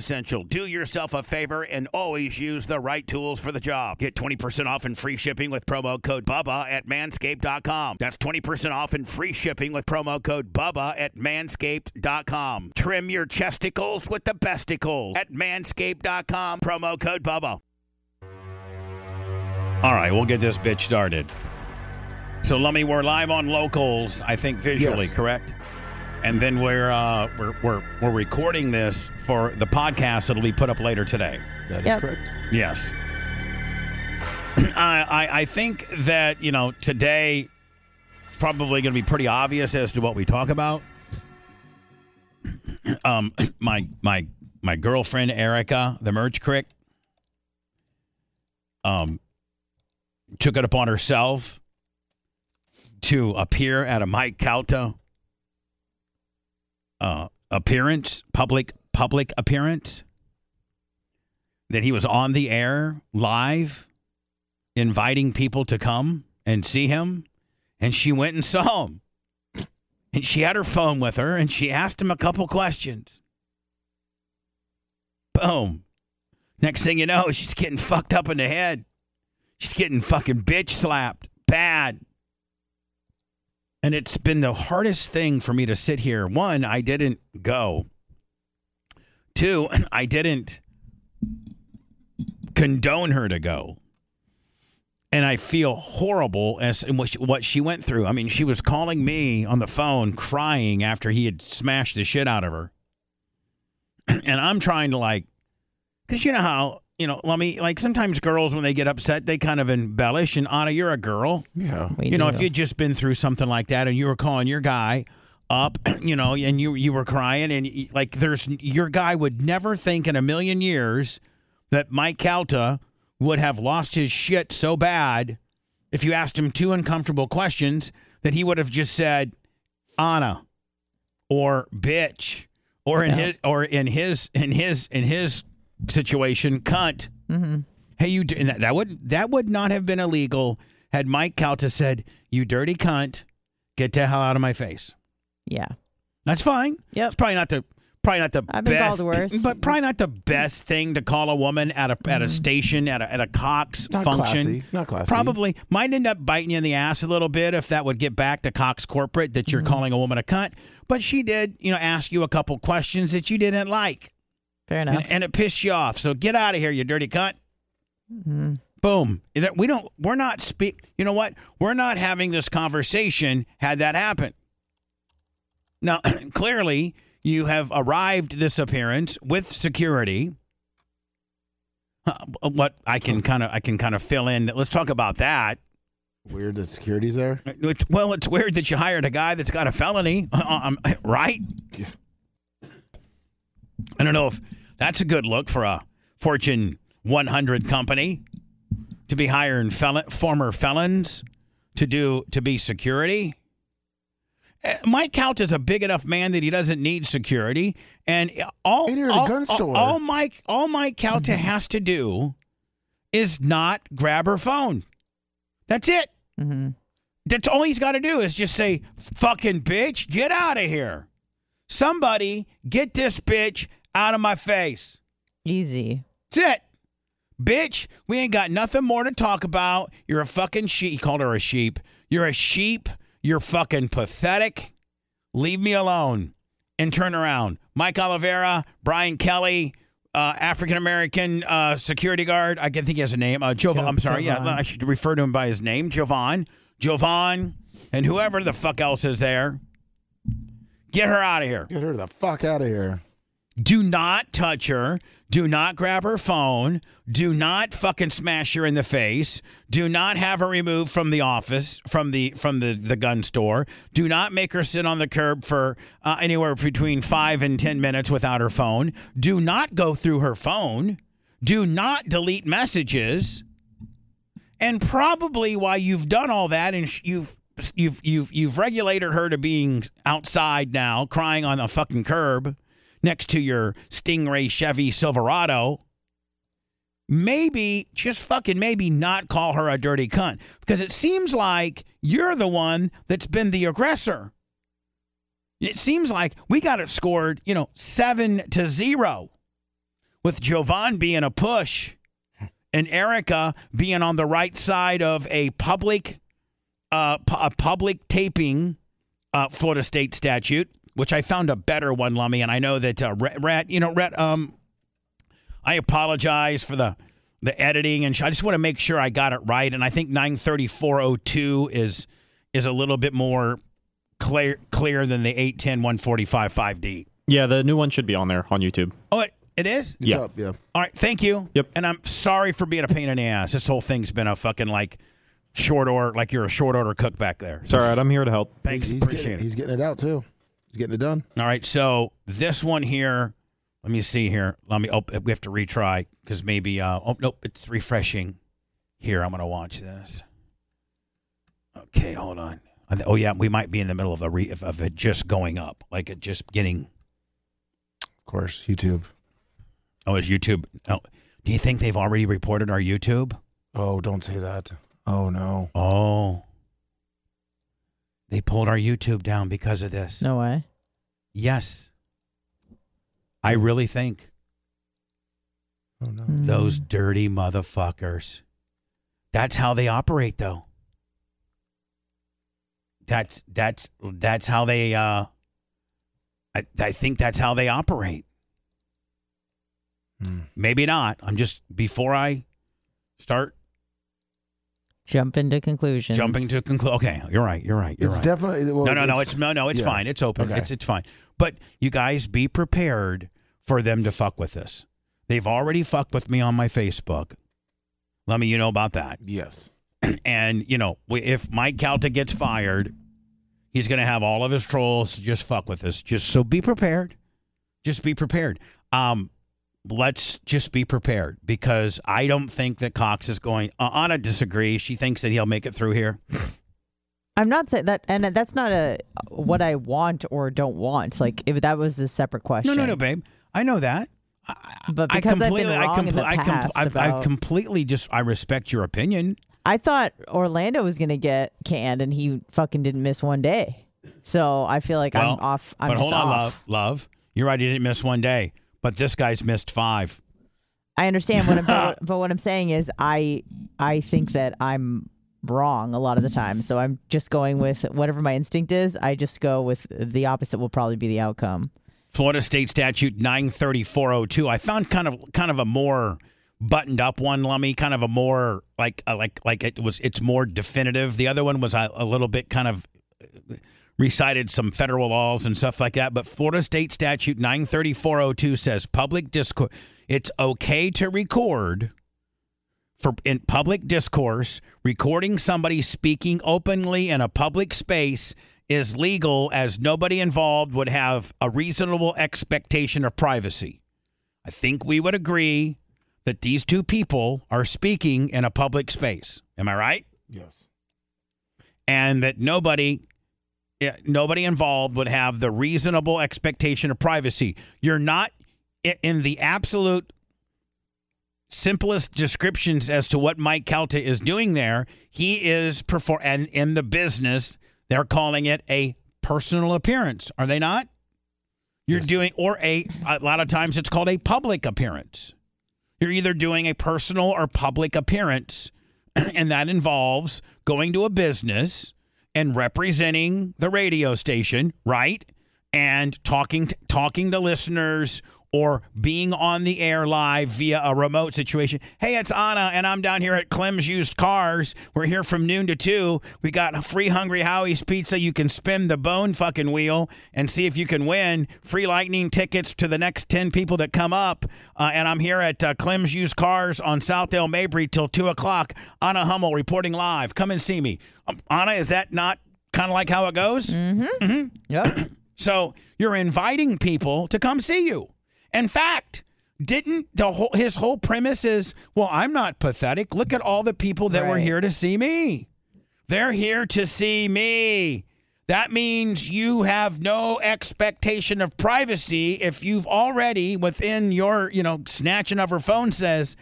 essential. Do yourself a favor and always use the right tools for the job. Get 20% off and free shipping with promo code BUBBA at manscaped.com. That's 20% off and free shipping with promo code BUBBA at manscaped.com. Trim your chesticles with the besticles at manscaped.com. Promo code BUBBA. All right, we'll get this bitch started. So, Lummy, we're live on locals, I think visually, Yes. correct? And then we're, uh, we're we're we're recording this for the podcast that'll be put up later today. That is Yep. correct. Yes. I, I I think that you know today probably going to be pretty obvious as to what we talk about. Um, my my my girlfriend Erica, the merch crick, um, took it upon herself to appear at a Mike Calta uh, appearance, public public appearance that he was on the air live inviting people to come and see him. And she went and saw him. And she had her phone with her and she asked him a couple questions. Boom. Next thing you know she's getting fucked up in the head. She's getting fucking bitch slapped. Bad and it's been the hardest thing for me to sit here one i didn't go two i didn't condone her to go. And I feel horrible as in what she, what she went through. I mean, she was calling me on the phone crying after he had smashed the shit out of her. And I'm trying to like cuz you know how, you know, let me like sometimes girls when they get upset, they kind of embellish and Anna, you're a girl. Yeah. We You know, do. if you'd just been through something like that and you were calling your guy up, you know, and you you were crying and y- like there's your guy would never think in a million years that Mike Calta would have lost his shit so bad if you asked him two uncomfortable questions that he would have just said Anna or bitch or in Yeah. his or in his in his in his situation cunt. Mhm. Hey, you d- that, that would that would not have been illegal had Mike Calta said, "You dirty cunt, get the hell out of my face." Yeah. That's fine. Yeah, It's probably not the probably not the I've been best, called worse. but probably not the best thing to call a woman at a at a station at a at a Cox Not function. classy. Not classy. Probably might end up biting you in the ass a little bit if that would get back to Cox corporate that you're calling a woman a cunt. But she did, you know, ask you a couple questions that you didn't like, Fair enough. and, and it pissed you off. So get out of here, you dirty cunt. Mhm. Boom. We don't. We're not speak. You know what? We're not having this conversation had that happen. Now, clearly, you have arrived this appearance with security. Uh, what I can kind of I can kind of fill in. Let's talk about that. Weird that security's there. It's, well, it's weird that you hired a guy that's got a felony, um, right? I don't know if that's a good look for a Fortune 100 company to be hiring felon, former felons to do to be security. Uh, Mike Couch is a big enough man that he doesn't need security, and all And you're a all, gun all- store. all Mike all Mike Couch has to do is not grab her phone. That's it. hmm That's all he's got to do is just say, fucking bitch, get out of here. Somebody get this bitch out of my face. Easy. That's it. Bitch, we ain't got nothing more to talk about. You're a fucking sheep. He called her a sheep. You're a sheep. You're fucking pathetic. Leave me alone and turn around. Mike Oliveira, Brian Kelly, uh, African American uh, security guard. I can think he has a name. Uh, Jovan. Jo- I'm sorry. Jovan. Yeah, I should refer to him by his name, Jovan. Jovan, and whoever the fuck else is there. Get her out of here. Get her the fuck out of here. Do not touch her. Do not grab her phone. Do not fucking smash her in the face. Do not have her removed from the office, from the from the, the gun store. Do not make her sit on the curb for uh, anywhere between five and ten minutes without her phone. Do not go through her phone. Do not delete messages. And probably while you've done all that and sh- you've you've you've you've regulated her to being outside now, crying on the fucking curb next to your Stingray Chevy Silverado, maybe just fucking maybe not call her a dirty cunt. Because it seems like you're the one that's been the aggressor. It seems like we got it scored, you know, seven to zero, with Jovan being a push and Erica being on the right side of a public, uh, pu- a public taping uh, Florida State statute, which I found a better one, Lummy. And I know that uh, Rhett, Rhett, you know, Rhett, um, I apologize for the the editing, and sh- I just want to make sure I got it right. And I think nine thirty four oh two is is a little bit more clear clear than the 810 145 5D. Yeah, the new one should be on there on YouTube. Oh, it, it is. It's Yeah. up, yeah. All right, thank you. Yep. And I'm sorry for being a pain in the ass. This whole thing's been a fucking like short order, like you're a short order cook back there. It's all right. I'm here to help. Thanks, he's, he's appreciate getting, it. He's getting it out too. He's getting it done. All right, so this one here, let me see here. Let me. Oh, we have to retry because maybe. Uh, oh nope, it's refreshing. Here, I'm gonna watch this. Okay, hold on. Oh yeah, we might be in the middle of a re- of, of it just going up, like it just getting. Of course, YouTube. Oh, is YouTube? Oh, do you think they've already reported our YouTube? Oh, don't say that. Oh no. Oh, they pulled our YouTube down because of this. No way. Yes, I really think. Oh no. Mm. Those dirty motherfuckers. That's how they operate though. That's that's that's how they uh I I think that's how they operate. Hmm. Maybe not. I'm just before I start Jump into conclusions. jumping to conclude. Okay, you're right. You're right. You're It's right. definitely well, no, no, no. It's no, no. It's yeah. fine. It's open. Okay. It's it's fine. But you guys be prepared for them to fuck with this. They've already fucked with me on my Facebook. Let me you know about that. yes. And you know, if Mike Calta gets fired, he's going to have all of his trolls just fuck with us. Just so be prepared. Just be prepared. Um, let's just be prepared because I don't think that Cox is going. Uh, Anna disagrees. She thinks that he'll make it through here. I'm not saying that, and that's not a what I want or don't want. Like if that was a separate question. No, no, no, babe. I know that. I, But I because I've been completely, I, wrong in the I, compl- past I, I completely just I respect your opinion. I thought Orlando was gonna get canned, and he fucking didn't miss one day. So I feel like Well, I'm off. I'm but hold on, off. love, love. You're right. He didn't miss one day, but this guy's missed five. I understand what I'm, but, but what I'm saying is I I think that I'm wrong a lot of the time. So I'm just going with whatever my instinct is. I just go with the opposite will probably be the outcome. Florida State Statute 93402. I found kind of kind of a more buttoned up one, Lummy. Kind of a more like uh, like like it was. It's more definitive. The other one was a, a little bit kind of recited some federal laws and stuff like that. But Florida State Statute 93402 says public discourse. It's okay to record for in public discourse. Recording somebody speaking openly in a public space is legal, as nobody involved would have a reasonable expectation of privacy. I think we would agree that these two people are speaking in a public space. Am I right? Yes. and that nobody nobody involved would have the reasonable expectation of privacy. You're not in the absolute simplest descriptions as to what Mike Calta is doing there. He is perform and in the business they're calling it a personal appearance, are they not? You're Yes. doing or a a lot of times it's called a public appearance. You're either doing a personal or public appearance, and that involves going to a business and representing the radio station, right? And talking to, talking to listeners or being on the air live via a remote situation. Hey, it's Anna, and I'm down here at Clem's Used Cars. We're here from noon to two. We got free Hungry Howie's pizza. You can spin the bone fucking wheel and see if you can win free lightning tickets to the next 10 people that come up. Uh, and I'm here at uh, Clem's Used Cars on South Dale Mabry till 2 o'clock. Anna Hummel reporting live. Come and see me. Um, Anna, is that not kind of like how it goes? Mm-hmm. Yep. So you're inviting people to come see you. In fact, didn't the whole his whole premise is, well, I'm not pathetic. Look at all the people that were here to see me. They're here to see me. That means you have no expectation of privacy if you've already within your, you know, snatching of her phone says,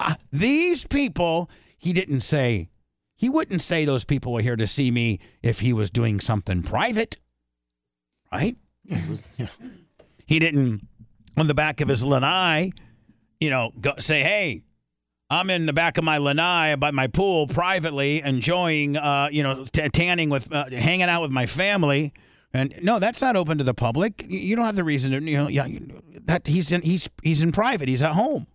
"Ah, these people, he didn't say, he wouldn't say those people were here to see me if he was doing something private, right? Was, yeah. He didn't on the back of his lanai, you know, go, say, "Hey, I'm in the back of my lanai by my pool privately, enjoying, uh, you know, t- tanning with, uh, hanging out with my family." And no, that's not open to the public. You, don't have the reason to, you know, yeah, that he's in, he's he's in private. He's at home.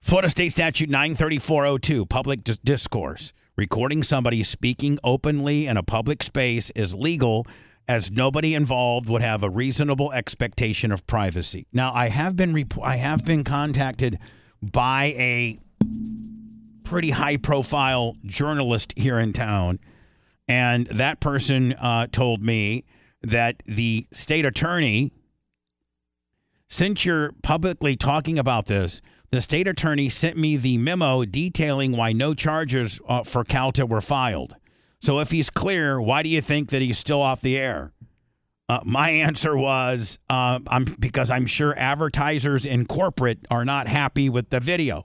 Florida State Statute 93402, public dis- discourse. Recording somebody speaking openly in a public space is legal as nobody involved would have a reasonable expectation of privacy. Now, I have been rep- I have been contacted by a pretty high profile journalist here in town and that person uh, told me that the state attorney since you're publicly talking about this, the state attorney sent me the memo detailing why no charges uh, for Calta were filed. So if he's clear, why do you think that he's still off the air? Uh, my answer was uh, I'm because I'm sure advertisers in corporate are not happy with the video.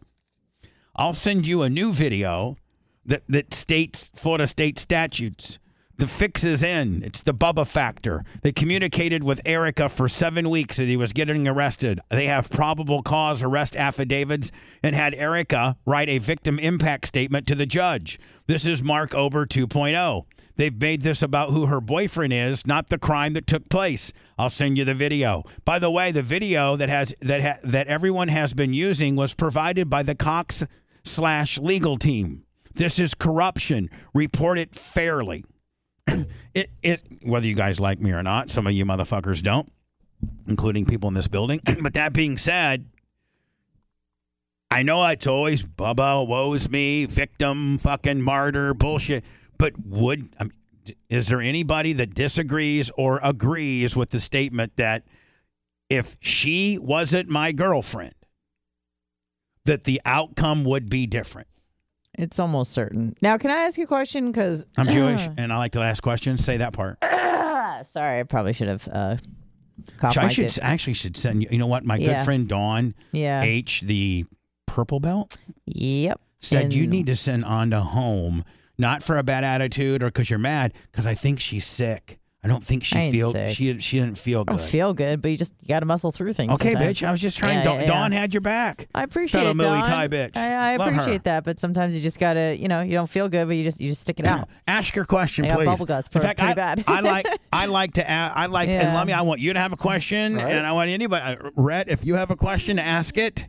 I'll send you a new video that, that states Florida state statutes. The fix is in. It's the Bubba factor. They communicated with Erica for seven weeks that he was getting arrested. They have probable cause arrest affidavits and had Erica write a victim impact statement to the judge. This is Mark Ober 2.0. They've made this about who her boyfriend is, not the crime that took place. I'll send you the video. By the way, the video that has that ha, that everyone has been using was provided by the Cox slash legal team. This is corruption. Report it fairly. it it whether you guys like me or not, some of you motherfuckers don't, including people in this building. but that being said, I know it's always Bubba, woes me, victim, fucking martyr, bullshit. But would um, is there anybody that disagrees or agrees with the statement that if she wasn't my girlfriend, that the outcome would be different? It's almost certain. Now, can I ask you a question? Because I'm Jewish and I like to ask questions. Say that part. sorry, I probably should have uh, coughed I should actually should send you. You know what? My good friend Dawn Yeah. H, the purple belt, Yep. said you And- need to send Anna home, not for a bad attitude or because you're mad, because I think she's sick. I don't think she I ain't feel sick. she she didn't feel I good. don't feel good, but you just got to muscle through things. okay, sometimes. bitch. I was just trying. Yeah, Dawn, yeah, Dawn yeah. had your back. I appreciate Fellow it, Millie Dawn. Ty bitch. I, I Love her. appreciate that, but sometimes you just gotta, you know, you don't feel good, but you just you just stick it out. Ask your question, I got please. bubble guts In for- fact, I, bad. I like I like to ask, I like and Yeah. let me. I want you to have a question, Right. and I want anybody. uh, Rhett, if you have a question, ask it.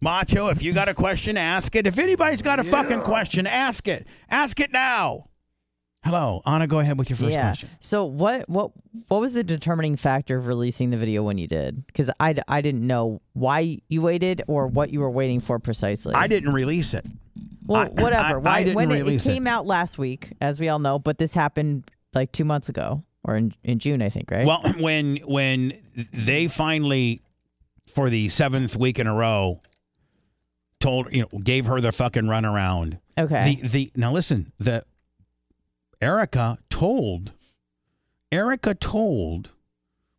Macho, if you got a question, ask it. If anybody's got a fucking question, ask it. Ask it now. Hello, Anna. Go ahead with your first yeah. question. So what what what was the determining factor of releasing the video when you did? Because I I didn't know why you waited or what you were waiting for precisely. I didn't release it. Well, I- whatever. I- I didn't when it, it release it. came out last week, as we all know, but this happened like two months ago or in, in June, I think, right? Well, when when they finally, for the seventh week in a row, told you know gave her the fucking runaround. okay. The the now listen the Erica told Erica told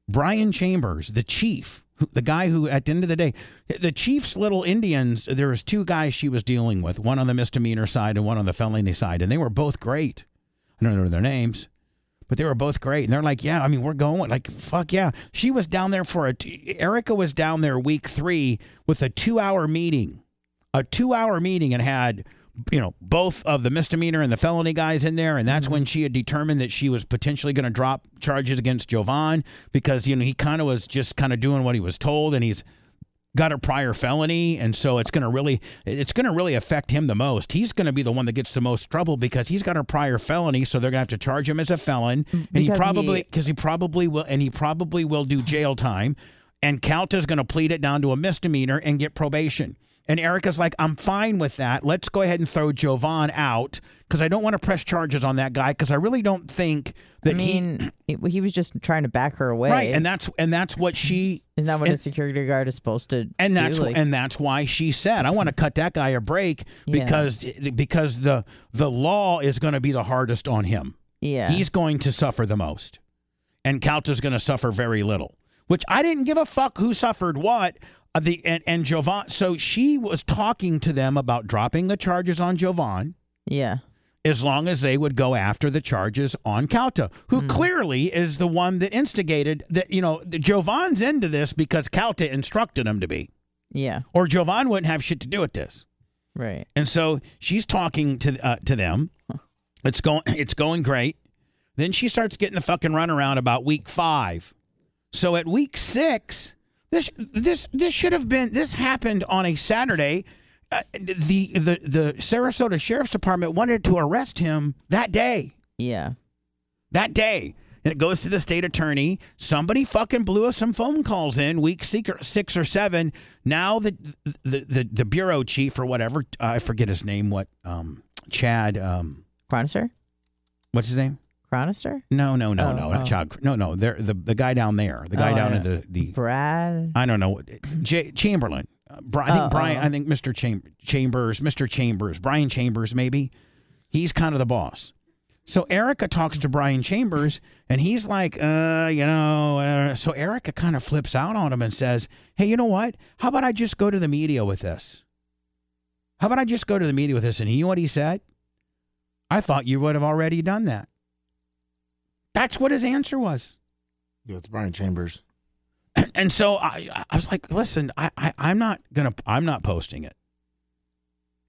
Brian Chambers, the chief, the guy who at the end of the day, the chief's little Indians. There was two guys she was dealing with, one on the misdemeanor side and one on the felony side, and they were both great. I don't know their names. But they were both great, and they're like, "Yeah, I mean, we're going like, fuck yeah." She was down there for a. T- Erica was down there week three with a two-hour meeting, a two-hour meeting, and had you know both of the misdemeanor and the felony guys in there, and that's when mm-hmm. she had determined that she was potentially going to drop charges against Jovan because you know he kind of was just kind of doing what he was told, and he's got a prior felony and so it's going to really it's going to really affect him the most. He's going to be the one that gets the most trouble because he's got a prior felony so they're going to have to charge him as a felon mm, and he Because probably he- because he probably will and he probably will do jail time and Calta's going to plead it down to a misdemeanor and get probation and Erica's like I'm fine with that let's go ahead and throw Jovan out because I don't want to press charges on that guy because I really don't think that I mean, it, he was just trying to back her away. right and that's and that's what she Isn't that what and- a security guard is supposed to and do? that's Like, and that's why she said I want to cut that guy a break Yeah. because because the the law is going to be the hardest on him. yeah. He's going to suffer the most, and Calta's going to suffer very little. Which I didn't give a fuck who suffered what. Uh, the and and Jovan. So she was talking to them about dropping the charges on Jovan yeah. as long as they would go after the charges on Calta, who clearly is the one that instigated that. You know, Jovan's into this because Calta instructed him to be Yeah. or Jovan wouldn't have shit to do with this. Right. And so she's talking to uh, to them. It's going it's going great. Then she starts getting the fucking runaround about week five. So at week six, this this this should have been this happened on a Saturday. Uh, the the the Sarasota Sheriff's Department wanted to arrest him that day Yeah. that day. And it goes to the state attorney. Somebody fucking blew us some phone calls in week six or, seven. Now the the, the the bureau chief or whatever uh, I forget his name. What um Chad um what's his name? Chronister? No no no Oh, no not oh. Chad. No no they're the the guy down there. The guy Oh, down in the the Brad? I don't know J- Chamberlain. Uh, Bri- I think Oh, Brian. oh. I think Mr. Cham- Chambers. Mr. Chambers. Brian Chambers. Maybe he's kind of the boss. So Erica talks to Brian Chambers, and he's like, uh, you know. Uh, so Erica kind of flips out on him and says, "Hey, you know what? How about I just go to the media with this? How about I just go to the media with this?" And you know what he said? I thought you would have already done that. That's what his answer was. Yeah, it's Brian Chambers. And so I, I was like, listen, I, I, I'm not gonna, I'm not posting it.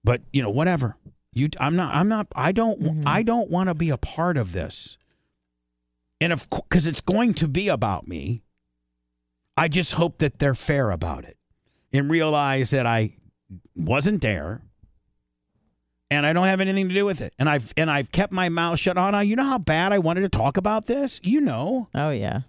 But you know, whatever. You, I'm not, I'm not, I don't, Mhm. I don't want to be a part of this. And of because it's going to be about me. I just hope that they're fair about it, and realize that I wasn't there, and I don't have anything to do with it. And I've, and I've kept my mouth shut on. You know how bad I wanted to talk about this. You know. Oh, yeah.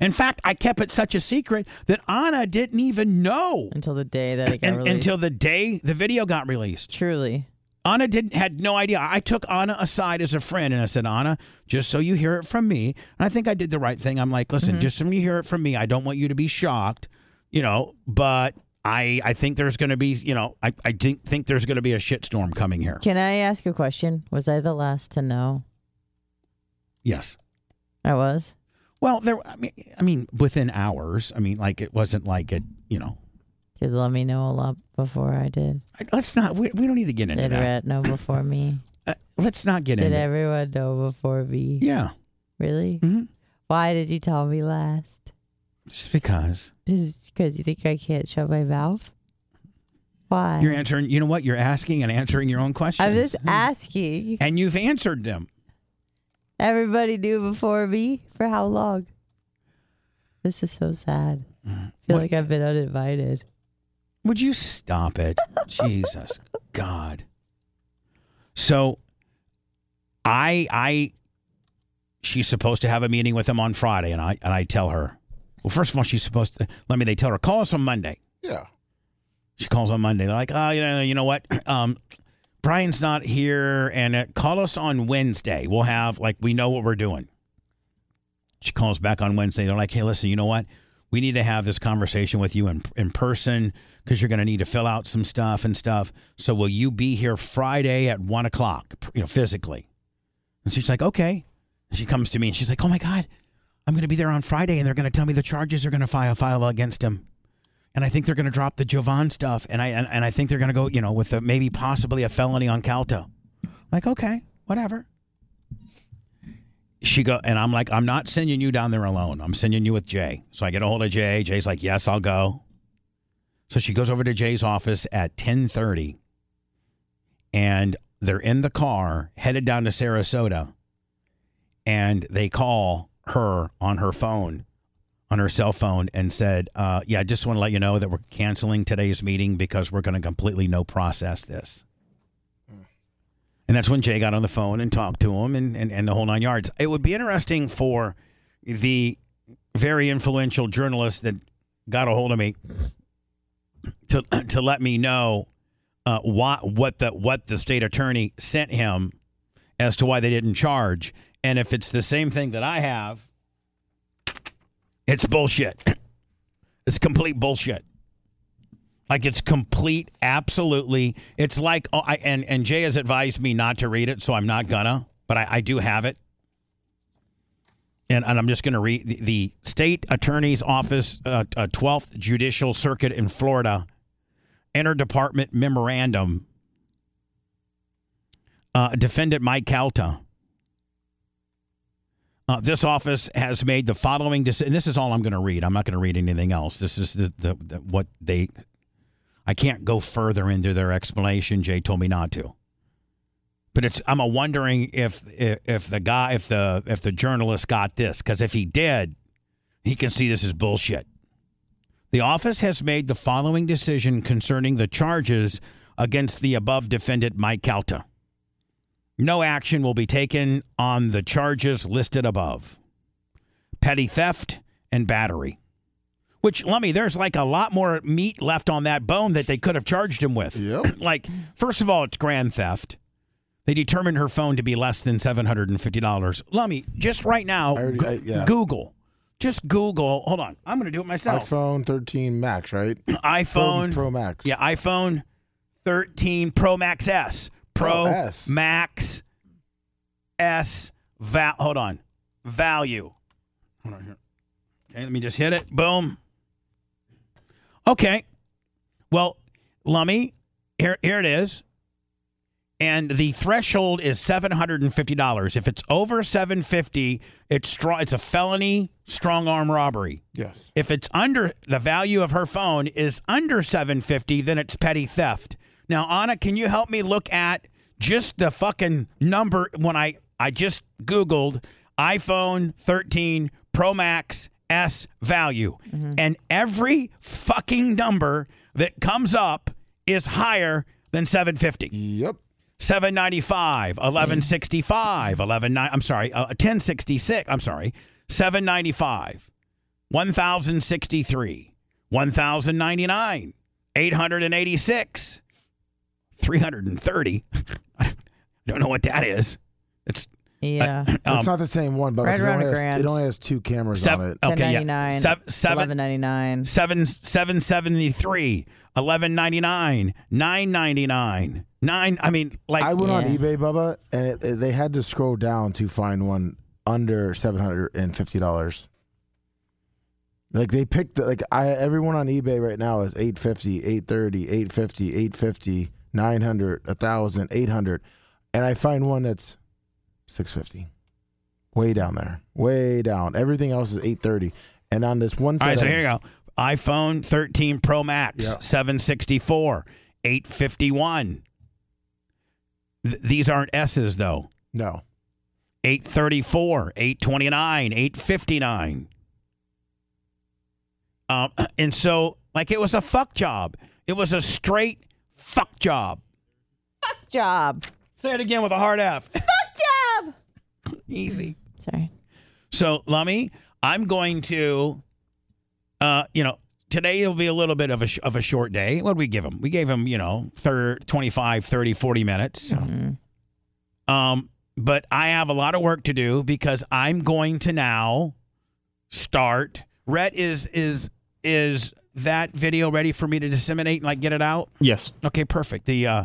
In fact, I kept it such a secret that Anna didn't even know Until the day that it got released. until the day the video got released. Truly. Anna didn't had no idea. I took Anna aside as a friend and I said, Anna, just so you hear it from me, and I think I did the right thing. I'm like, listen, mm-hmm. just so you hear it from me, I don't want you to be shocked, you know, but I I think there's going to be, you know, I I think think there's going to be a shitstorm coming here. Can I ask a question? Was I the last to know? Yes. I was. Well, there. I mean, I mean, within hours. I mean, like it wasn't like it. You know, Did let me know a lot before I did. let's not. We, we don't need to get into Did that. Rhett know before me? Uh, let's not get Did into. Did everyone know before me? Yeah. Really? hmm Why did you tell me last? Just because Because you think I can't shut my mouth? Why? you're answering. You know what? You're asking and answering your own questions. I'm just asking. and you've answered them. Everybody knew before me for how long? This is so sad. I feel. What- like I've been uninvited. Would you stop it? Jesus God. So I I she's supposed to have a meeting with him on Friday, and I and I tell her, well, first of all, she's supposed to let me. They tell her call us on Monday. Yeah. She calls on Monday. They're like, oh, you know, you know what? Um, Brian's not here, and uh, call us on Wednesday. We'll have like we know what we're doing. She calls back on Wednesday. They're like, hey, listen, you know what? We need to have this conversation with you in in person because you're going to need to fill out some stuff and stuff. So will you be here Friday at one o'clock? You know, physically. And she's like, okay. And she comes to me and she's like, oh my god, I'm going to be there on Friday, and they're going to tell me the charges are going to file file against him and I think they're going to drop the Jovan stuff, and I and, and I think they're going to go, you know, with a, maybe possibly a felony on Calta. Like, okay, whatever. She go, and I'm like, I'm not sending you down there alone. I'm sending you with Jay. So I get a hold of Jay. Jay's like, yes, I'll go. So she goes over to Jay's office at 10:30, and they're in the car headed down to Sarasota, and they call her on her phone on her cell phone and said, uh, "Yeah, I just want to let you know that we're canceling today's meeting because we're going to completely no process this." And that's when Jay got on the phone and talked to him and, and, and the whole nine yards. It would be interesting for the very influential journalist that got a hold of me to to let me know uh, why what the what the state attorney sent him as to why they didn't charge, and if it's the same thing that I have it's bullshit. It's complete bullshit. Like it's complete, absolutely. It's like, oh, I, and and Jay has advised me not to read it, so I'm not gonna. But I, I do have it, and, and I'm just gonna read the, the state attorney's office, uh, uh, 12th Judicial Circuit in Florida, interdepartment memorandum. Uh, defendant Mike Calta. Uh, this office has made the following decision. This is all I'm going to read. I'm not going to read anything else. This is the, the, the what they. I can't go further into their explanation. Jay told me not to. But it's. I'm a wondering if if, if the guy, if the if the journalist got this, because if he did, he can see this is bullshit. The office has made the following decision concerning the charges against the above defendant Mike Calta. No action will be taken on the charges listed above petty theft and battery. Which, me, there's like a lot more meat left on that bone that they could have charged him with. Yep. like, first of all, it's grand theft. They determined her phone to be less than $750. Lummy, just right now, already- go- I- yeah. Google. Just Google. Hold on. I'm going to do it myself. iPhone 13 Max, right? iPhone. Pro, Pro Max. Yeah, iPhone 13 Pro Max S. Pro Oh, S. Max S. Val- hold on. Value. Hold on here. Okay, let me just hit it. Boom. Okay. Well, Lummy, here, here it is. And the threshold is seven hundred and fifty dollars. If it's over seven fifty, it's strong. It's a felony strong arm robbery. Yes. If it's under the value of her phone is under 750, then it's petty theft. Now, Anna, can you help me look at just the fucking number when I I just googled iPhone 13 Pro Max S value and every fucking number that comes up is higher than 750. Yep. 795, 1165, 11 I'm sorry, uh, 1066, I'm sorry, 795, 1063, 1099, 886, 330. I don't know what that is. It's Yeah. um, it's not the same one, but right it, only has, it only has two cameras sev- on it. okay, yeah. 1099, Sev- seven, 1199. seven, 773, 1199, 999, 9 I mean like I went on eBay, Bubba, and it, it- they had to scroll down to find one under seven hundred and fifty dollars. Like they picked the, like I everyone on eBay right now is 850, 830, 850, 850, 900, 1000, 800 and I find one that's 650. Way down there. Way down. Everything else is 830. And on this one All right, side so here you go. iPhone 13 Pro Max, Yeah. 764, 851. Th- these aren't S's though. No. 834, 829, 859. Um, and so, like, it was a fuck job. It was a straight fuck job. Fuck job. Say it again with a hard F. Fuck job. Easy. Sorry. So, Lummy, I'm going to, uh, you know, today will be a little bit of a, sh- of a short day. What did we give him? We gave him, you know, thir- 25, 30, 40 minutes. Mhm. Um, but I have a lot of work to do because I'm going to now start. Rhett, is is is that video ready for me to disseminate and like get it out? Yes. Okay, perfect. The uh,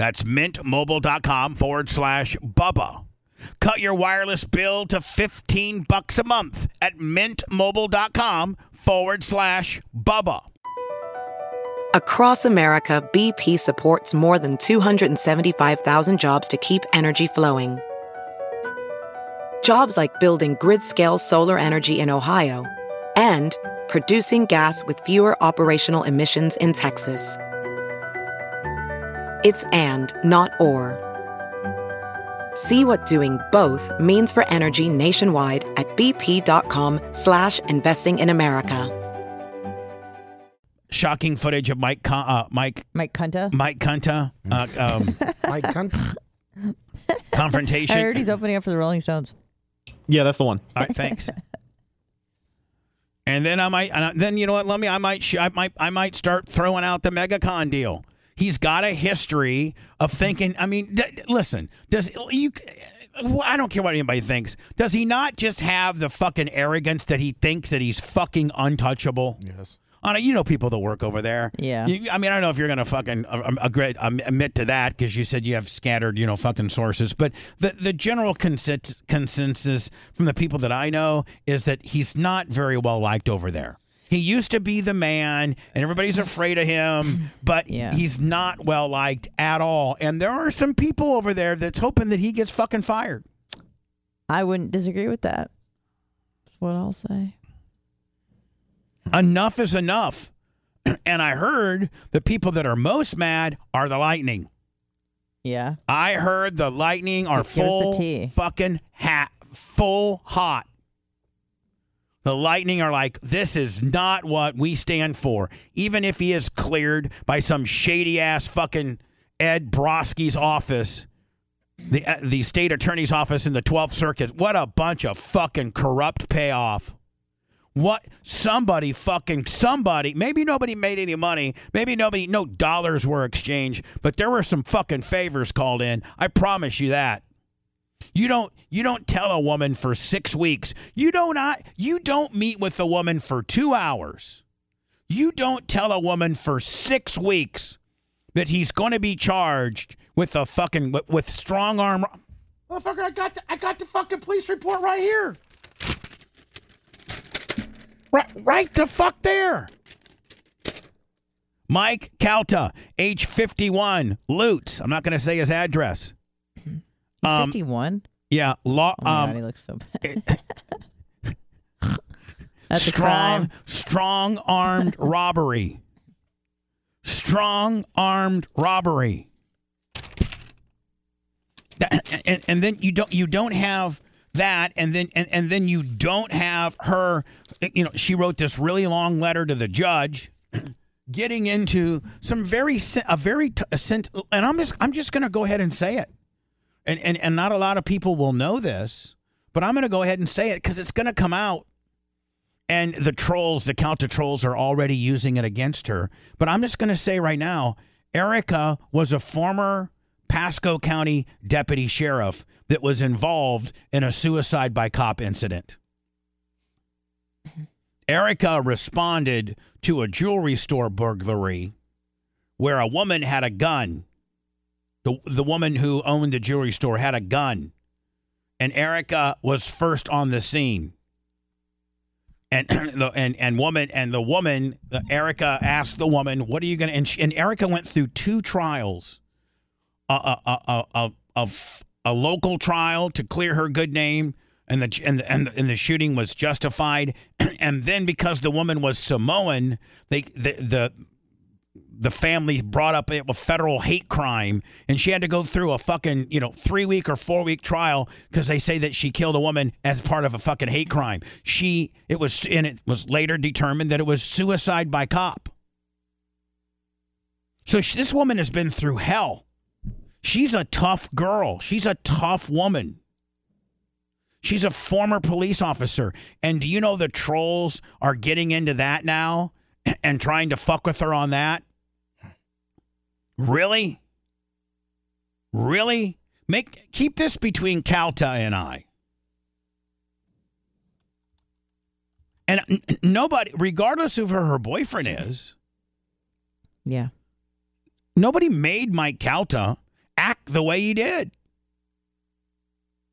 That's mintmobile.com forward slash Bubba. Cut your wireless bill to 15 bucks a month at mintmobile.com forward slash Bubba. Across America, BP supports more than 275,000 jobs to keep energy flowing. Jobs like building grid scale solar energy in Ohio and producing gas with fewer operational emissions in Texas. It's and, not or. See what doing both means for energy nationwide at bp.com slash investing in America. Shocking footage of Mike Con- uh, Mike Mike Kunta. Mike Kunta uh, um, My cunt. confrontation. I heard he's opening up for the Rolling Stones. Yeah, that's the one. All right, thanks. and then I might, and I- then you know what? Let me. I might. sh- I might. I might start throwing out the MegaCon deal. He's got a history of thinking. I mean, d- listen. Does you? I don't care what anybody thinks. Does he not just have the fucking arrogance that he thinks that he's fucking untouchable? Yes. Anna, you know people that work over there. Yeah. You, I mean, I don't know if you're going to fucking uh, um, agree, um, admit to that because you said you have scattered, you know, fucking sources. But the the general consen- consensus from the people that I know is that he's not very well liked over there. He used to be the man, and everybody's afraid of him, but Yeah. he's not well liked at all. And there are some people over there that's hoping that he gets fucking fired. I wouldn't disagree with that. That's what I'll say. Enough is enough. And I heard the people that are most mad are the Lightning. Yeah. I heard the Lightning are full fucking hat, full hot. The Lightning are like, this is not what we stand for. Even if he is cleared by some shady ass fucking Ed Brodsky's office, the uh, the state attorney's office in the 12th Circuit. What a bunch of fucking corrupt payoff. What somebody fucking somebody maybe nobody made any money maybe nobody no dollars were exchanged but there were some fucking favors called in I promise you that you don't you don't tell a woman for 6 weeks you don't not you don't meet with a woman for 2 hours you don't tell a woman for 6 weeks that he's going to be charged with a fucking with, with strong arm Motherfucker I got the, I got the fucking police report right here Right, right the fuck there. Mike Calta, age 51, Lutz. I'm not going to say his address. He's Um, 51. Yeah, law. Oh my God, he um, looks so bad. That's strong, crime. strong armed robbery. Strong armed robbery. That- and, and then you don't you don't have that and then and, and then you don't have her you know she wrote this really long letter to the judge getting into some very a very t- a and I'm just I'm just going to go ahead and say it. And and and not a lot of people will know this, but I'm going to go ahead and say it cuz it's going to come out and the trolls, the counter trolls are already using it against her. But I'm just going to say right now, Erica was a former Pasco County deputy sheriff that was involved in a suicide by cop incident. Erica responded to a jewelry store burglary where a woman had a gun. The, the woman who owned the jewelry store had a gun. And Erica was first on the scene. And the and, and woman and the woman, the, Erica asked the woman, "What are you gonna?" And, she, and Erica went through two trials, a a a a, a, local trial to clear her good name, and the and the, and the, and the shooting was justified, and then because the woman was Samoan, they the the the family brought up a federal hate crime and she had to go through a fucking you know three week or four week trial because they say that she killed a woman as part of a fucking hate crime. She it was and it was later determined that it was suicide by cop. So she, this woman has been through hell. She's a tough girl. She's a tough woman. She's a former police officer. And do you know the trolls are getting into that now and trying to fuck with her on that Really? Really? Make keep this between Calta and I. And nobody, regardless of who her boyfriend is, Yeah. nobody made Mike Calta act the way he did.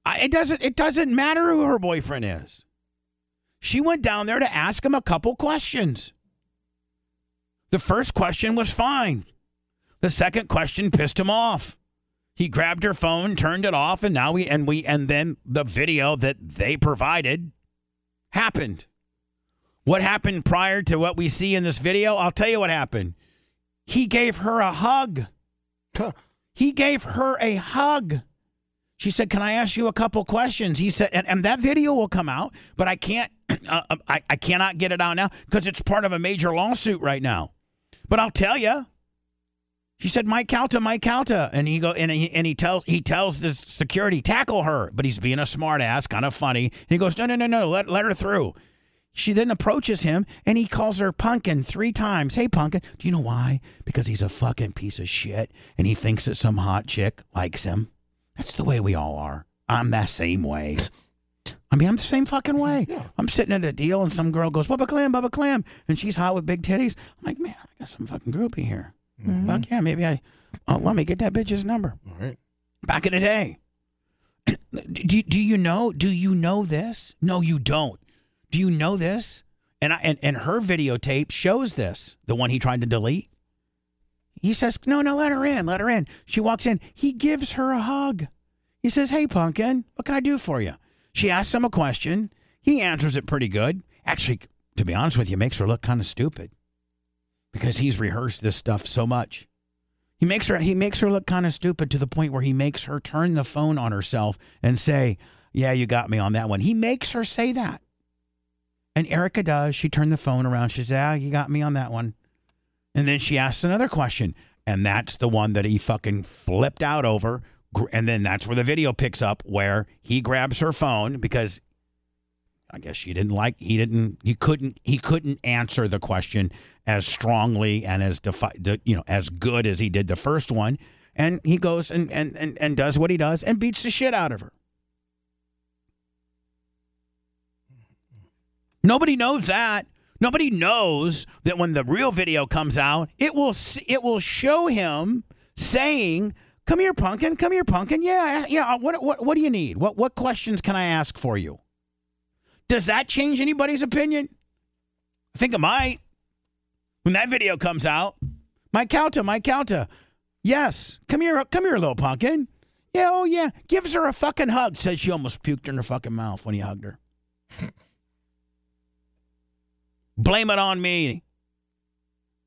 I, it doesn't. It doesn't matter who her boyfriend is. She went down there to ask him a couple questions. The first question was fine. The second question pissed him off. He grabbed her phone, turned it off, and now we and we and then the video that they provided happened. What happened prior to what we see in this video? I'll tell you what happened. He gave her a hug. Huh. He gave her a hug. She said, "Can I ask you a couple questions?" He said, and, and that video will come out, but I can't, uh, I, I cannot get it out now because it's part of a major lawsuit right now. But I'll tell you, she said, "Mike Calta, Mike Calta," and he go and he and he tells he tells this security tackle her, but he's being a smartass, kind of funny. And he goes, "No, no, no, no, let let her through." She then approaches him and he calls her Punkin three times. Hey, Punkin, Do you know why? Because he's a fucking piece of shit and he thinks that some hot chick likes him. That's the way we all are. I'm that same way. I mean, I'm the same fucking way. I'm sitting at a deal and some girl goes, Bubba Clam, Bubba Clam. And she's hot with big titties. I'm like, man, I got some fucking groupie here. Mm-hmm. Fuck yeah, maybe I, oh, let me get that bitch's number. All right. Back in the day. do, do you know? Do you know this? No, you don't. Do you know this? And I and, and her videotape shows this, the one he tried to delete. He says, No, no, let her in, let her in. She walks in. He gives her a hug. He says, Hey, pumpkin, what can I do for you? She asks him a question. He answers it pretty good. Actually, to be honest with you, makes her look kind of stupid because he's rehearsed this stuff so much. He makes her he makes her look kind of stupid to the point where he makes her turn the phone on herself and say, "Yeah, you got me on that one." He makes her say that. And Erica does. She turned the phone around. She says, "Yeah, you got me on that one." And then she asks another question, and that's the one that he fucking flipped out over. And then that's where the video picks up where he grabs her phone because I guess she didn't like he didn't he couldn't he couldn't answer the question as strongly and as defi- de, you know as good as he did the first one and he goes and, and and and does what he does and beats the shit out of her. Nobody knows that. Nobody knows that when the real video comes out, it will it will show him saying, "Come here, pumpkin. Come here, pumpkin. Yeah, yeah. What what what do you need? What what questions can I ask for you?" Does that change anybody's opinion? I think it might. When that video comes out, Mike Calta, Mike Calta. Yes. Come here, come here, little pumpkin. Yeah, oh yeah. Gives her a fucking hug. Says she almost puked in her fucking mouth when he hugged her. Blame it on me.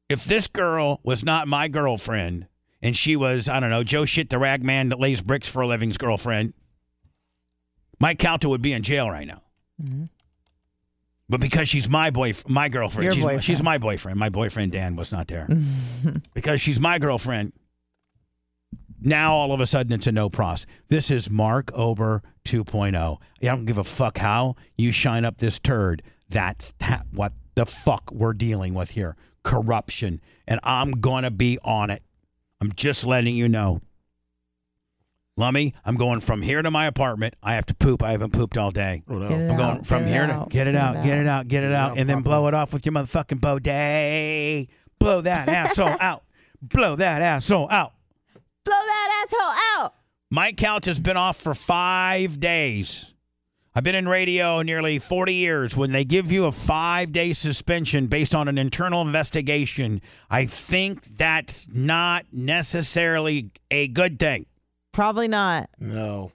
If this girl was not my girlfriend and she was, I don't know, Joe Shit the rag man that lays bricks for a living's girlfriend, Mike Calta would be in jail right now. Mm-hmm. But because she's my boyfriend, my girlfriend, Your she's, boyfriend. she's my boyfriend. My boyfriend Dan was not there. Mm-hmm. because she's my girlfriend. Now all of a sudden it's a no pros. This is Mark Ober 2.0. I don't give a fuck how you shine up this turd. That's ha- what the fuck we're dealing with here. Corruption. And I'm going to be on it. I'm just letting you know. Lummy, I'm going from here to my apartment. I have to poop. I haven't pooped all day. Oh, no. Get it I'm going out, from get here to out, get it out, get it out, get it out, out, and then blow it. it off with your motherfucking bidet. Blow that asshole out. Blow that asshole out. Blow that asshole out. My Couch has been off for five days. I've been in radio nearly 40 years. When they give you a five day suspension based on an internal investigation, I think that's not necessarily a good thing. Probably not. No.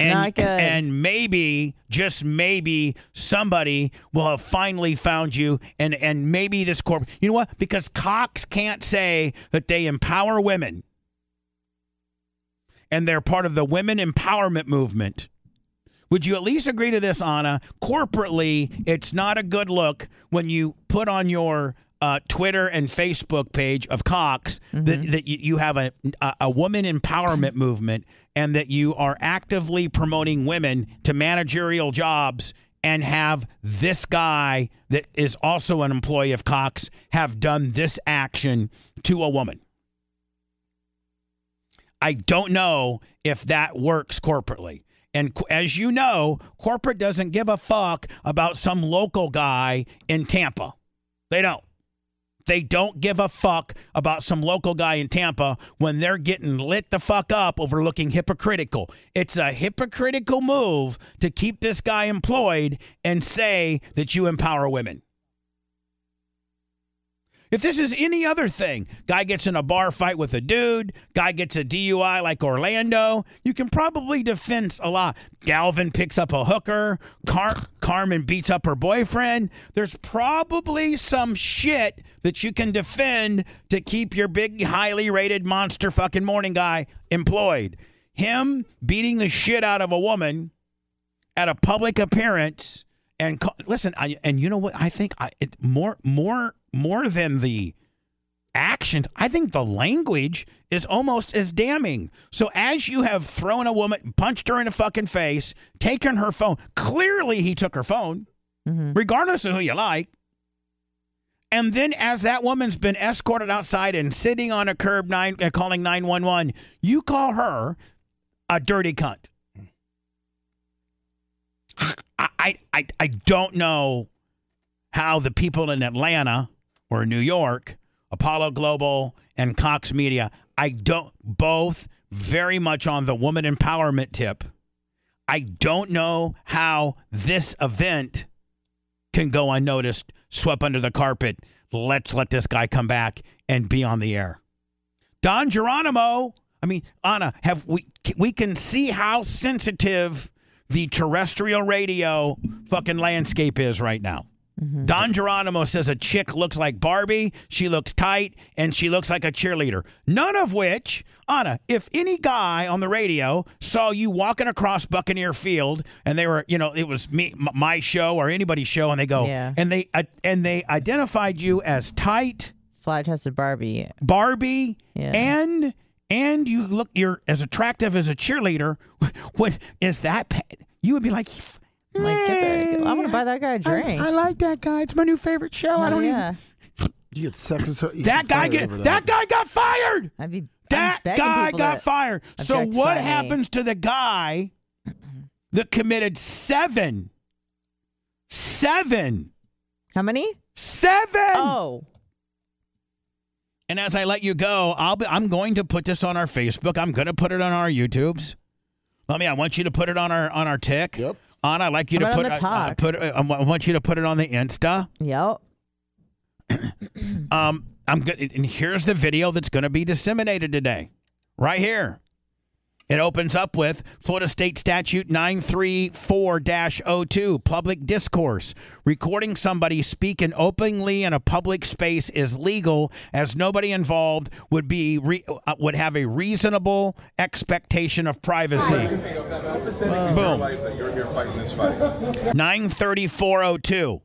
And, Not good. and maybe, just maybe, somebody will have finally found you, and and maybe this corp. You know what? Because Cox can't say that they empower women, and they're part of the women empowerment movement. Would you at least agree to this, Anna? Corporately, it's not a good look when you put on your uh, Twitter and Facebook page of Cox that, that you, you have a, a, a woman empowerment movement and that you are actively promoting women to managerial jobs and have this guy that is also an employee of Cox have done this action to a woman. I don't know if that works corporately. And as you know, corporate doesn't give a fuck about some local guy in Tampa. They don't. They don't give a fuck about some local guy in Tampa when they're getting lit the fuck up over looking hypocritical. It's a hypocritical move to keep this guy employed and say that you empower women. If this is any other thing, guy gets in a bar fight with a dude, guy gets a DUI like Orlando, you can probably defend a lot. Galvin picks up a hooker, Car- Carmen beats up her boyfriend. There's probably some shit that you can defend to keep your big, highly rated monster fucking morning guy employed. Him beating the shit out of a woman at a public appearance and listen I, and you know what? I think I, it more more more than the actions i think the language is almost as damning. So as you have thrown a woman punched her in the fucking face taken her phone clearly he took her phone Mhm. regardless of who you like. And then as that woman's been escorted outside and sitting on a curb nine uh, calling 911 you call her a dirty cunt I, I, I don't know how the people in Atlanta or New York, Apollo Global and Cox Media, I don't both very much on the woman empowerment tip. I don't know how this event can go unnoticed, swept under the carpet. Let's let this guy come back and be on the air. Don Geronimo, I mean, Anna, have we we can see how sensitive the terrestrial radio fucking landscape is right now. Don Geronimo says a chick looks like Barbie, she looks tight, and she looks like a cheerleader. None of which, Anna, if any guy on the radio saw you walking across Buccaneer Field and they were, you know, it was me, my show or anybody's show, and they go, Yeah. and they uh, and they identified you as tight, Fly tested Barbie. Barbie, Yeah. and and you look you're as attractive as a cheerleader. What is that? pa- You would be like, Like, get the, I want to buy that guy a drink. I, I like that guy. It's my new favorite show. I Oh, don't yeah. You get sexist. you even. That guy get over that. guy got fired. I'd be I'm That guy got to- fired. So what happens to the guy that committed seven, seven, How many? seven? Oh, And as I let you go, I'll be, I'm going to put this on our Facebook. I'm going to put it on our YouTubes. Let me. I want you to put it on our on our tick. Yep. On, I'd like you How to about put on the uh, uh, put. Uh, I want you to put it on the Insta. yep. Um, I'm good. And here's the video that's going to be disseminated today, right here. It opens up with Florida State Statute 934 02, public discourse. Recording somebody speaking openly in a public space is legal as nobody involved would be re- uh, would have a reasonable expectation of privacy. Boom. 93402.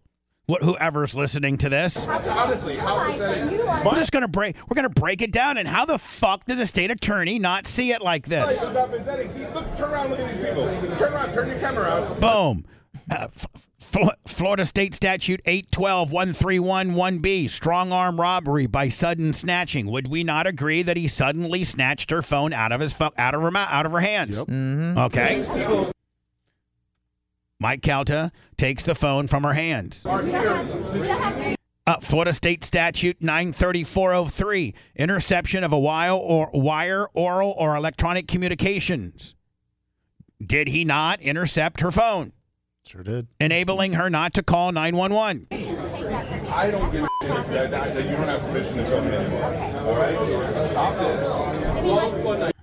What whoever's listening to this. Honestly, how pathetic. We're just gonna break we're gonna break it down and how the fuck did the state attorney not see it like this? It's not pathetic. Look, turn around, look at these people. Turn around, turn your camera around. Boom. Uh, F- Fl- Florida State Statute 812 131 1B, strong arm robbery by sudden snatching. Would we not agree that he suddenly snatched her phone out of his fu- out of her mou- out of her hands? Yep. Okay. Mike Calta takes the phone from her hands. Are here. This, Uh, Florida State Statute 93403, interception of a wire or wire, oral, or electronic communications. Did he not intercept her phone, Sure did. enabling her not to call 911? I don't give a shit that, that, that you don't have permission to film it anymore. All right? Stop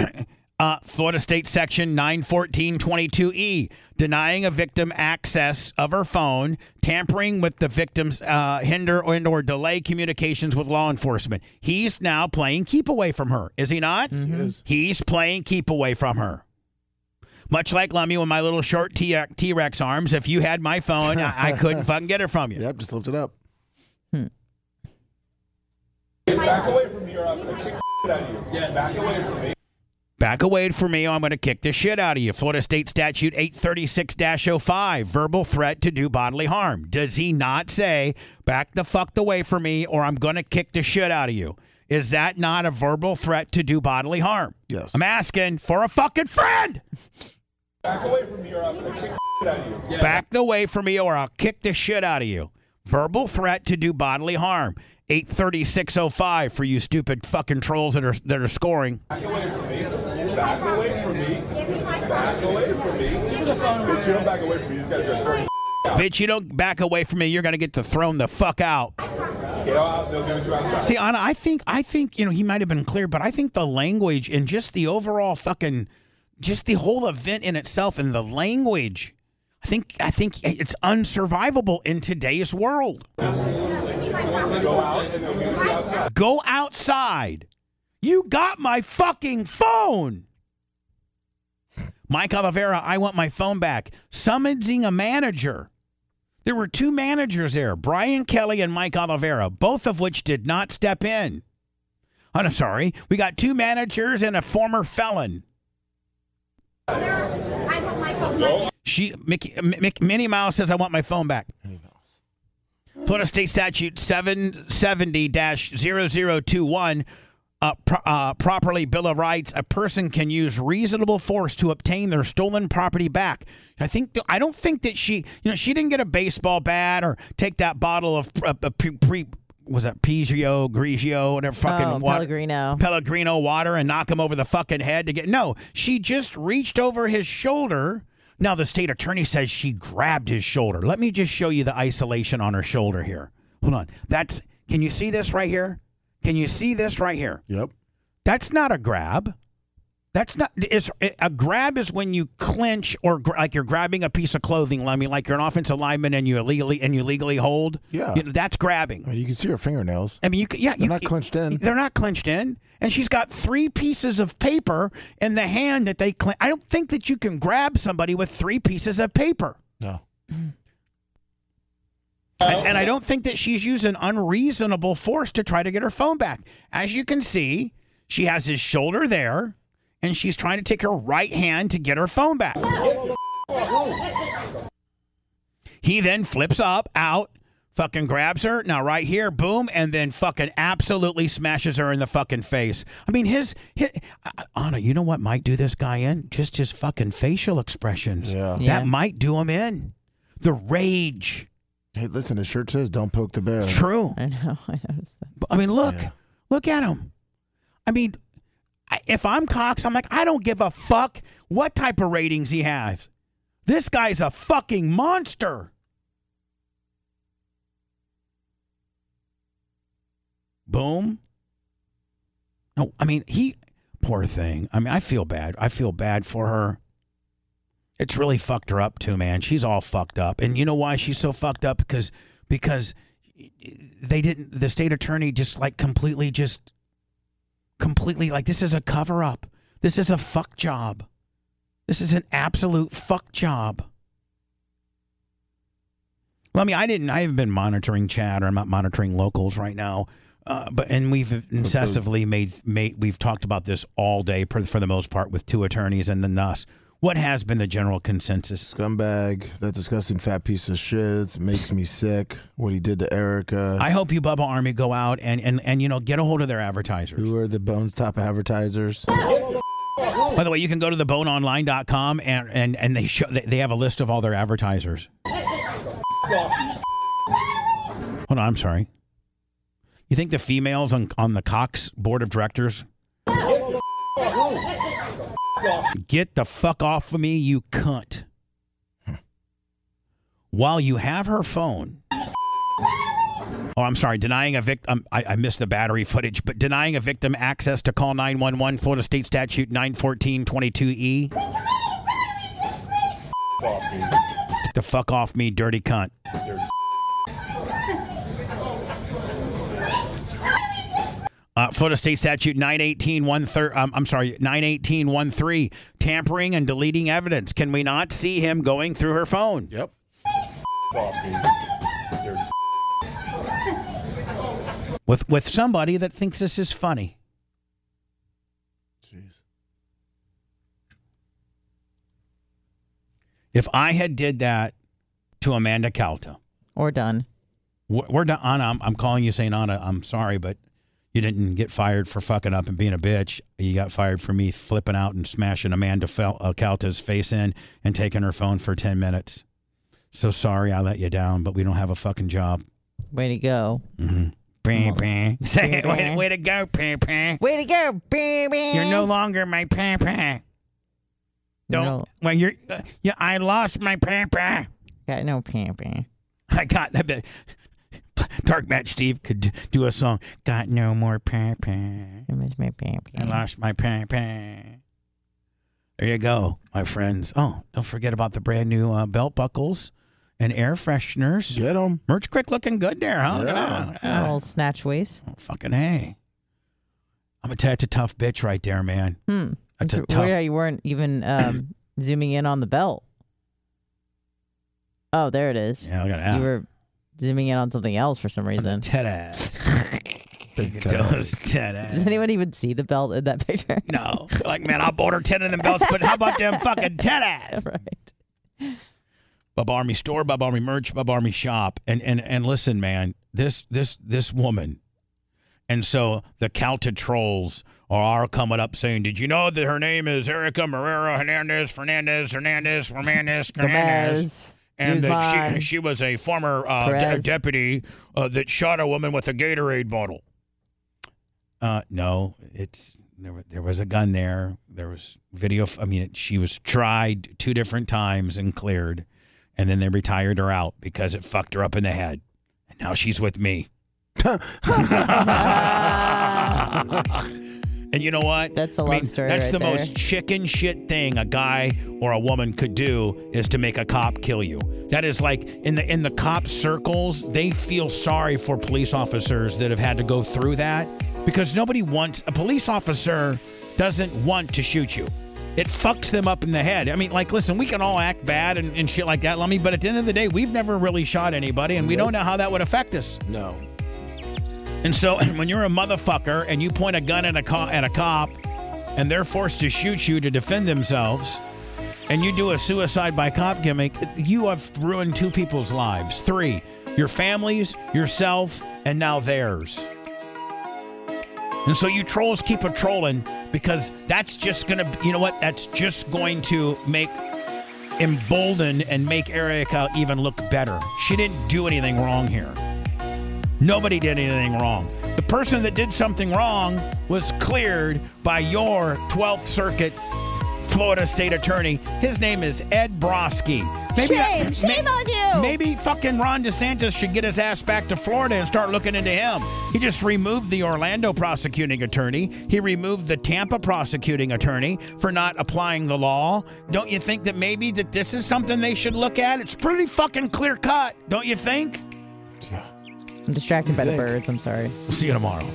this. Uh, Florida State Section 91422E, denying a victim access of her phone, tampering with the victim's uh, hinder and or delay communications with law enforcement. He's now playing keep away from her, is he not? He is. He's playing keep away from her. Much like Lummy with my little short T Rex arms, if you had my phone, I, I couldn't fucking get it from you. Yep, just lift it up. Back away from me or I'm going to kick the out of you. Back away from me. Back away from me, or I'm going to kick the shit out of you. Florida State Statute 836 05, verbal threat to do bodily harm. Does he not say, back the fuck away from me, or I'm going to kick the shit out of you? Is that not a verbal threat to do bodily harm? Yes. I'm asking for a fucking friend. Back away from me or I'm going to kick the shit out of you. Back the way from me, or I'll kick the shit out of you. Verbal threat to do bodily harm. 83605 for you stupid fucking trolls that are that are scoring. Back away from me. Back away from me. Back away from me. Bitch, you don't back away from me. You just got to go throw Bitch, you don't back away from me, you're gonna get to thrown the fuck out. Get out. They'll do it you outside. See, Anna, I think I think you know he might have been clear, but I think the language and just the overall fucking, just the whole event in itself and the language, I think I think it's unsurvivable in today's world. Go out and they'll give it to you outside. Go outside. You got my fucking phone. Mike Oliveira, I want my phone back. Summoning a manager. There were two managers there, Brian Kelly and Mike Oliveira, both of which did not step in. Oh, I'm sorry. We got two managers and a former felon. She, Mickey, M- Mick, Minnie Mouse says, I want my phone back. Florida State Statute 770-0021 uh, pro- uh, properly Bill of Rights, a person can use reasonable force to obtain their stolen property back. I think th- I don't think that she, you know, she didn't get a baseball bat or take that bottle of uh, uh, pre, pre was that Pizio, Grigio, whatever fucking Oh, wa- Pellegrino. Pellegrino water and knock him over the fucking head to get. No, she just reached over his shoulder. Now the state attorney says she grabbed his shoulder. Let me just show you the isolation on her shoulder here. Hold on. That's. Can you see this right here? Can you see this right here? Yep. That's not a grab. That's not. Is a grab is when you clinch or gr- like you're grabbing a piece of clothing. I mean, like you're an offensive lineman and you illegally and you legally hold. Yeah. You know, that's grabbing. I mean, you can see her fingernails. I mean, you c- yeah, They're you, not clenched in. They're not clenched in, and she's got three pieces of paper in the hand that they. Clen- I don't think that you can grab somebody with three pieces of paper, No. and, and I don't think that she's using unreasonable force to try to get her phone back. As you can see, she has his shoulder there, and she's trying to take her right hand to get her phone back. He then flips up, out, fucking grabs her. Now, right here, boom, and then fucking absolutely smashes her in the fucking face. I mean, his, his uh, Anna, you know what might do this guy in? Just his fucking facial expressions. Yeah. Yeah. That might do him in. The rage. Hey, listen, his shirt says "Don't poke the bear." True. I know. I noticed that. I mean, look, Yeah. look at him. I mean, I- if I'm Cox, I'm like, I don't give a fuck what type of ratings he has. This guy's a fucking monster. Boom. No, I mean, he, Poor thing. I mean, I feel bad. I feel bad for her. It's really fucked her up too, man. She's all fucked up. And you know why she's so fucked up? Because because they didn't the state attorney just like completely just completely like this is a cover up. This is a fuck job. This is an absolute fuck job. Well, I mean, I didn't. I haven't been monitoring chat, or I'm not monitoring locals right now. Uh, but and we've incessively made made we've talked about this all day for, for the most part with two attorneys and then us. What has been the general consensus? Scumbag, that disgusting fat piece of shit makes me sick. What he did to Erica. I hope you Bubba Army go out and and and you know get a hold of their advertisers. Who are the Bones top advertisers? By the way, you can go to theboneonline.com and and and they show they they have a list of all their advertisers. Hold on, I'm sorry. You think the females on on the Cox board of directors Get the fuck off of me, you cunt. While you have her phone. Oh, I'm sorry. Denying a victim. Um, I, I missed the battery footage, but denying a victim access to call 911, Florida State Statute 91422E. Get the fuck off me, dirty cunt. Uh, Florida State Statute 918 um, I'm sorry, 918 tampering and deleting evidence. Can we not see him going through her phone? Yep. With with somebody that thinks this is funny. Jeez. If I had did that to Amanda Calta, Or done. we're we're done. Anna, I'm, I'm calling you saying Anna. I'm sorry, but you didn't get fired for fucking up and being a bitch. You got fired for me flipping out and smashing Amanda Fel- uh, Calta's face in and taking her phone for 10 minutes. So sorry I let you down, but we don't have a fucking job. Way to go. Mm-hmm. Bang, bang. Say it. Way, to- way to go, pam. Way to go, baby. You're no longer my papa. Don't. No. Well, you're. Uh, yeah, I lost my papa. Got no pamping. I got bet Dark Match Steve could do a song. Got no more papa. I miss my pamping. I lost my papa. There you go, my friends. Oh, don't forget about the brand new uh, belt buckles and air fresheners. Get them. Merch quick looking good there, huh? Look at Yeah. that. Yeah. Little snatch waist. Oh, fucking hey. I'm a that's a tough bitch right there, man. Hmm. That's It's a tough. weird how you weren't even um, zooming in on the belt. Oh, there it is. Yeah, look at that. You were zooming in on something else for some reason. Ted ass. Big Look tit ted ass. Does anyone even see the belt in that picture? No. Like, man, I bought her 10 of them belts, but how about them fucking ted ass? right. Bub Army store, Bub Army merch, Bub Army shop. And and and listen, man, this this this woman. And so the Calta trolls are coming up saying, Did you know that her name is Erica Marrero Hernandez Fernandez Hernandez Hernandez Hernandez? Gomez. And that she, she was a former uh, de- deputy uh, that shot a woman with a Gatorade bottle. Uh, no, it's there. wa- There was a gun there. There was video. f- I mean, she was tried two different times and cleared, and then they retired her out because it fucked her up in the head. And now she's with me. and you know what? That's a I love mean, story That's right the there. most chicken shit thing a guy or a woman could do is to make a cop kill you. That is like in the in the cop circles, they feel sorry for police officers that have had to go through that because nobody wants a police officer doesn't want to shoot you. It fucks them up in the head. I mean, like, listen, we can all act bad and, and shit like that, Lummy, but at the end of the day, we've never really shot anybody, and we don't know how that would affect us. No. And so when you're a motherfucker and you point a gun at a, co- at a cop and they're forced to shoot you to defend themselves and you do a suicide by cop gimmick, you have ruined two people's lives. Three, your families, yourself, and now theirs. And so you trolls keep a trolling because that's just going to, you know what? That's just going to make embolden and make Erica even look better. She didn't do anything wrong here. Nobody did anything wrong. The person that did something wrong was cleared by your 12th Circuit Florida State Attorney. His name is Ed Brodsky. Maybe Shame, shame on you. Maybe fucking Ron DeSantis should get his ass back to Florida and start looking into him. He just removed the Orlando prosecuting attorney. He removed the Tampa prosecuting attorney for not applying the law. Don't you think that maybe that this is something they should look at? It's pretty fucking clear cut, don't you think? I'm distracted by the think? birds. I'm sorry. We'll see you tomorrow.